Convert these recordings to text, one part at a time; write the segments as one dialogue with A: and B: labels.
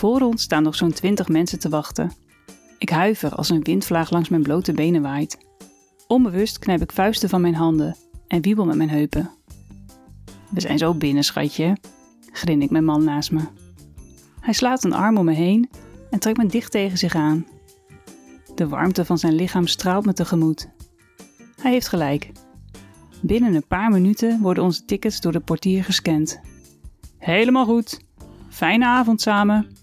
A: Voor ons staan nog zo'n twintig mensen te wachten. Ik huiver als een windvlaag langs mijn blote benen waait. Onbewust knijp ik vuisten van mijn handen en wiebel met mijn heupen. We zijn zo binnen, schatje, grin ik mijn man naast me. Hij slaat een arm om me heen en trekt me dicht tegen zich aan. De warmte van zijn lichaam straalt me tegemoet. Hij heeft gelijk. Binnen een paar minuten worden onze tickets door de portier gescand. Helemaal goed. Fijne avond samen.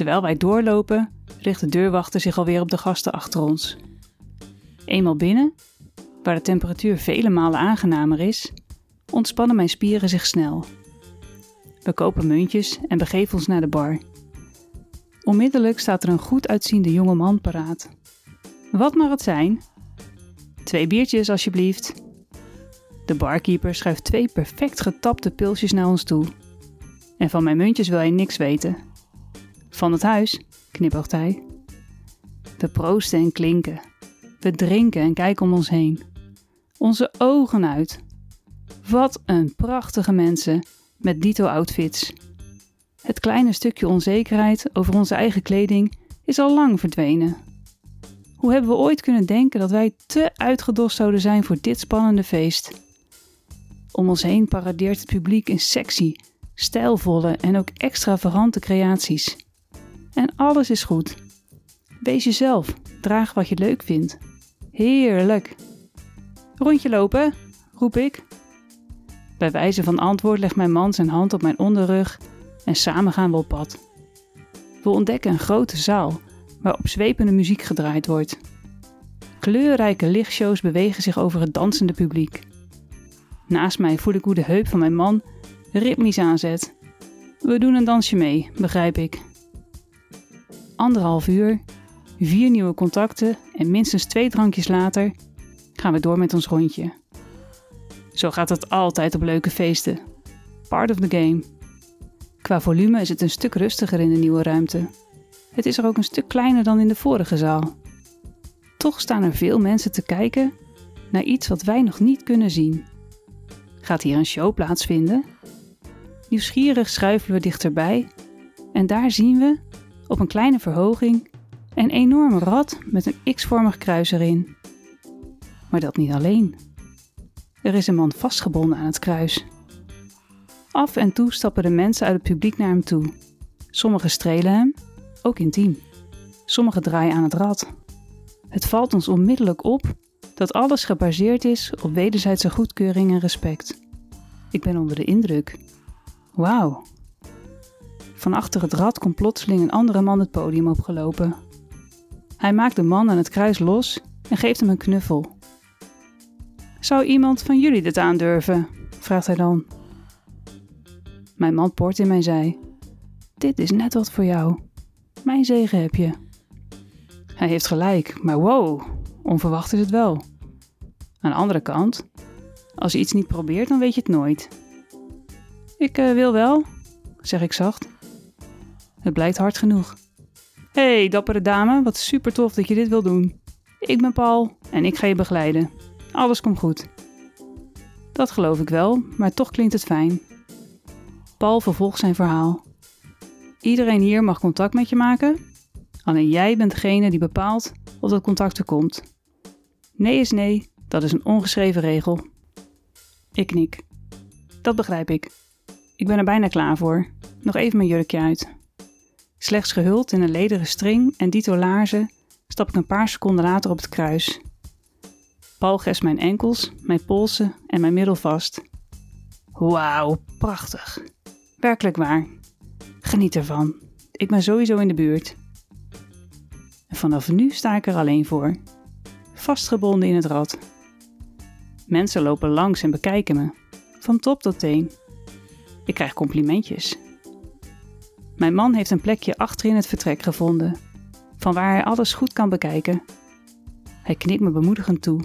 A: Terwijl wij doorlopen, richt de deurwachter zich alweer op de gasten achter ons. Eenmaal binnen, waar de temperatuur vele malen aangenamer is, ontspannen mijn spieren zich snel. We kopen muntjes en begeven ons naar de bar. Onmiddellijk staat er een goed uitziende jonge man paraat. Wat mag het zijn? Twee biertjes, alsjeblieft. De barkeeper schuift twee perfect getapte pilsjes naar ons toe. En van mijn muntjes wil hij niks weten. Van het huis, knipoogt hij. We proosten en klinken. We drinken en kijken om ons heen. Onze ogen uit. Wat een prachtige mensen met dito-outfits. Het kleine stukje onzekerheid over onze eigen kleding is al lang verdwenen. Hoe hebben we ooit kunnen denken dat wij te uitgedost zouden zijn voor dit spannende feest? Om ons heen paradeert het publiek in sexy, stijlvolle en ook extravagante creaties. En alles is goed. Wees jezelf, draag wat je leuk vindt. Heerlijk. Rondje lopen, roep ik. Bij wijze van antwoord legt mijn man zijn hand op mijn onderrug en samen gaan we op pad. We ontdekken een grote zaal waar op zwepende muziek gedraaid wordt. Kleurrijke lichtshows bewegen zich over het dansende publiek. Naast mij voel ik hoe de heup van mijn man ritmisch aanzet. We doen een dansje mee, begrijp ik. Anderhalf uur, vier nieuwe contacten en minstens twee drankjes later gaan we door met ons rondje. Zo gaat het altijd op leuke feesten. Part of the game. Qua volume is het een stuk rustiger in de nieuwe ruimte. Het is er ook een stuk kleiner dan in de vorige zaal. Toch staan er veel mensen te kijken naar iets wat wij nog niet kunnen zien. Gaat hier een show plaatsvinden? Nieuwsgierig schuiven we dichterbij en daar zien we, op een kleine verhoging, een enorm rad met een X-vormig kruis erin. Maar dat niet alleen. Er is een man vastgebonden aan het kruis. Af en toe stappen de mensen uit het publiek naar hem toe. Sommigen strelen hem, ook intiem. Sommigen draaien aan het rad. Het valt ons onmiddellijk op dat alles gebaseerd is op wederzijdse goedkeuring en respect. Ik ben onder de indruk. Wauw. Van achter het rad komt plotseling een andere man het podium opgelopen. Hij maakt de man aan het kruis los en geeft hem een knuffel. Zou iemand van jullie dit aandurven? vraagt hij dan. Mijn man poort in mijn zij. Dit is net wat voor jou. Mijn zegen heb je. Hij heeft gelijk, maar wow, onverwacht is het wel. Aan de andere kant, als je iets niet probeert, dan weet je het nooit. Ik uh, wil wel, zeg ik zacht. Het blijkt hard genoeg. Hey, dappere dame, wat super tof dat je dit wil doen. Ik ben Paul en ik ga je begeleiden. Alles komt goed. Dat geloof ik wel, maar toch klinkt het fijn. Paul vervolgt zijn verhaal. Iedereen hier mag contact met je maken. Alleen jij bent degene die bepaalt of dat contact er komt. Nee is nee, dat is een ongeschreven regel. Ik knik. Dat begrijp ik. Ik ben er bijna klaar voor. Nog even mijn jurkje uit. Slechts gehuld in een lederen string en dito laarzen stap ik een paar seconden later op het kruis. Paul gest mijn enkels, mijn polsen en mijn middel vast. Wauw, prachtig. Werkelijk waar. Geniet ervan. Ik ben sowieso in de buurt. En vanaf nu sta ik er alleen voor. Vastgebonden in het rad. Mensen lopen langs en bekijken me. Van top tot teen. Ik krijg complimentjes. Mijn man heeft een plekje achterin het vertrek gevonden, van waar hij alles goed kan bekijken. Hij knikt me bemoedigend toe.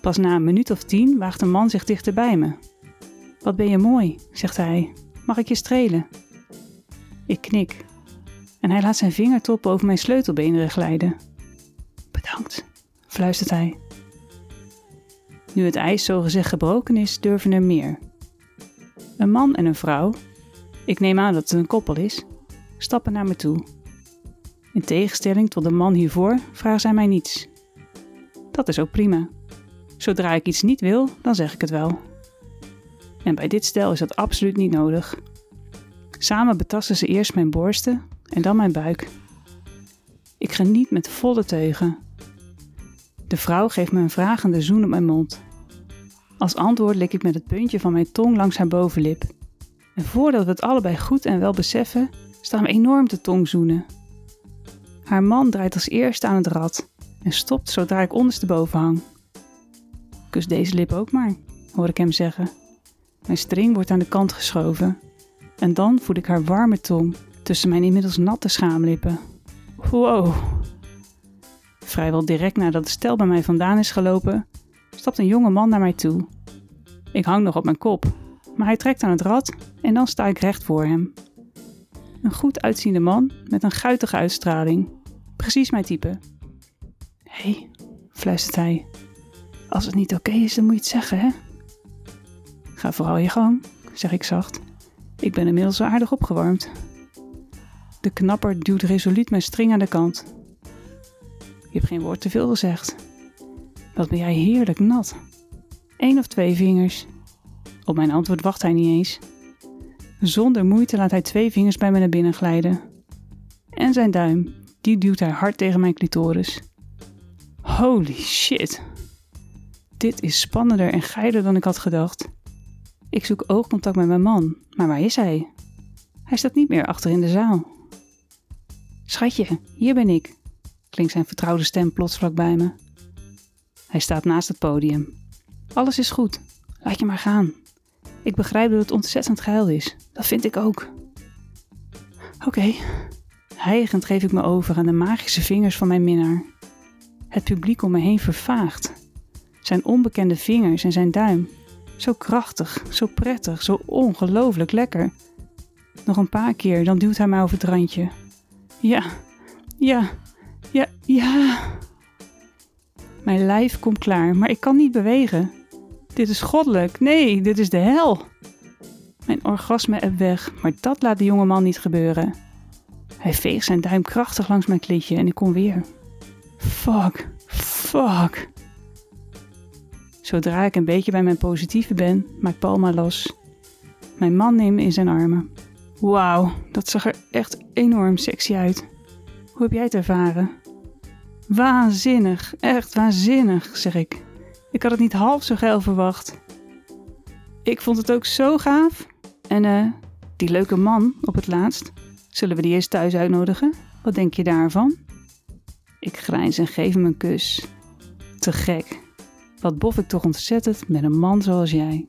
A: Pas na een minuut of tien waagt een man zich dichter bij me. Wat ben je mooi, zegt hij. Mag ik je strelen? Ik knik. En hij laat zijn vingertop over mijn sleutelbenen glijden. Bedankt, fluistert hij. Nu het ijs zogezegd gebroken is, durven er meer. Een man en een vrouw, ik neem aan dat het een koppel is, stappen naar me toe. In tegenstelling tot de man hiervoor vragen zij mij niets. Dat is ook prima. Zodra ik iets niet wil, dan zeg ik het wel. En bij dit stel is dat absoluut niet nodig. Samen betasten ze eerst mijn borsten en dan mijn buik. Ik geniet met volle teugen. De vrouw geeft me een vragende zoen op mijn mond. Als antwoord lik ik met het puntje van mijn tong langs haar bovenlip. En voordat we het allebei goed en wel beseffen, staan we enorm te tongzoenen. Haar man draait als eerste aan het rad en stopt zodra ik ondersteboven hang. Kus deze lip ook maar, hoor ik hem zeggen. Mijn string wordt aan de kant geschoven en dan voel ik haar warme tong tussen mijn inmiddels natte schaamlippen. Wow. Vrijwel direct nadat het stel bij mij vandaan is gelopen, stapt een jonge man naar mij toe. Ik hang nog op mijn kop, maar hij trekt aan het rad en dan sta ik recht voor hem. Een goed uitziende man met een guitige uitstraling. Precies mijn type. Hé, hey, fluistert hij. Als het niet oké is, dan moet je het zeggen, hè? Ga vooral je gang, zeg ik zacht. Ik ben inmiddels aardig opgewarmd. De knapper duwt resoluut mijn string aan de kant. Je hebt geen woord te veel gezegd. Wat ben jij heerlijk nat. Eén of twee vingers. Op mijn antwoord wacht hij niet eens. Zonder moeite laat hij twee vingers bij me naar binnen glijden. En zijn duim, die duwt hij hard tegen mijn clitoris. Holy shit. Dit is spannender en geiler dan ik had gedacht. Ik zoek oogcontact met mijn man, maar waar is hij? Hij staat niet meer achter in de zaal. Schatje, hier ben ik, klinkt zijn vertrouwde stem plots vlak bij me. Hij staat naast het podium. Alles is goed, laat je maar gaan. Ik begrijp dat het ontzettend geil is, dat vind ik ook. Oké, okay. hijgend geef ik me over aan de magische vingers van mijn minnaar. Het publiek om me heen vervaagt. Zijn onbekende vingers en zijn duim. Zo krachtig, zo prettig, zo ongelooflijk lekker. Nog een paar keer, dan duwt hij mij over het randje. Ja, ja, ja, ja. Mijn lijf komt klaar, maar ik kan niet bewegen. Dit is goddelijk. Nee, dit is de hel. Mijn orgasme est weg, maar dat laat de jonge man niet gebeuren. Hij veegt zijn duim krachtig langs mijn klitje en ik kom weer. Fuck, fuck. Zodra ik een beetje bij mijn positieve ben, maakt Palma los. Mijn man neemt me in zijn armen. Wauw, dat zag er echt enorm sexy uit. Hoe heb jij het ervaren? Waanzinnig, echt waanzinnig, zeg ik. Ik had het niet half zo geil verwacht. Ik vond het ook zo gaaf. En eh, die leuke man op het laatst, zullen we die eens thuis uitnodigen? Wat denk je daarvan? Ik grijns en geef hem een kus. Te gek. Wat bof ik toch ontzettend met een man zoals jij.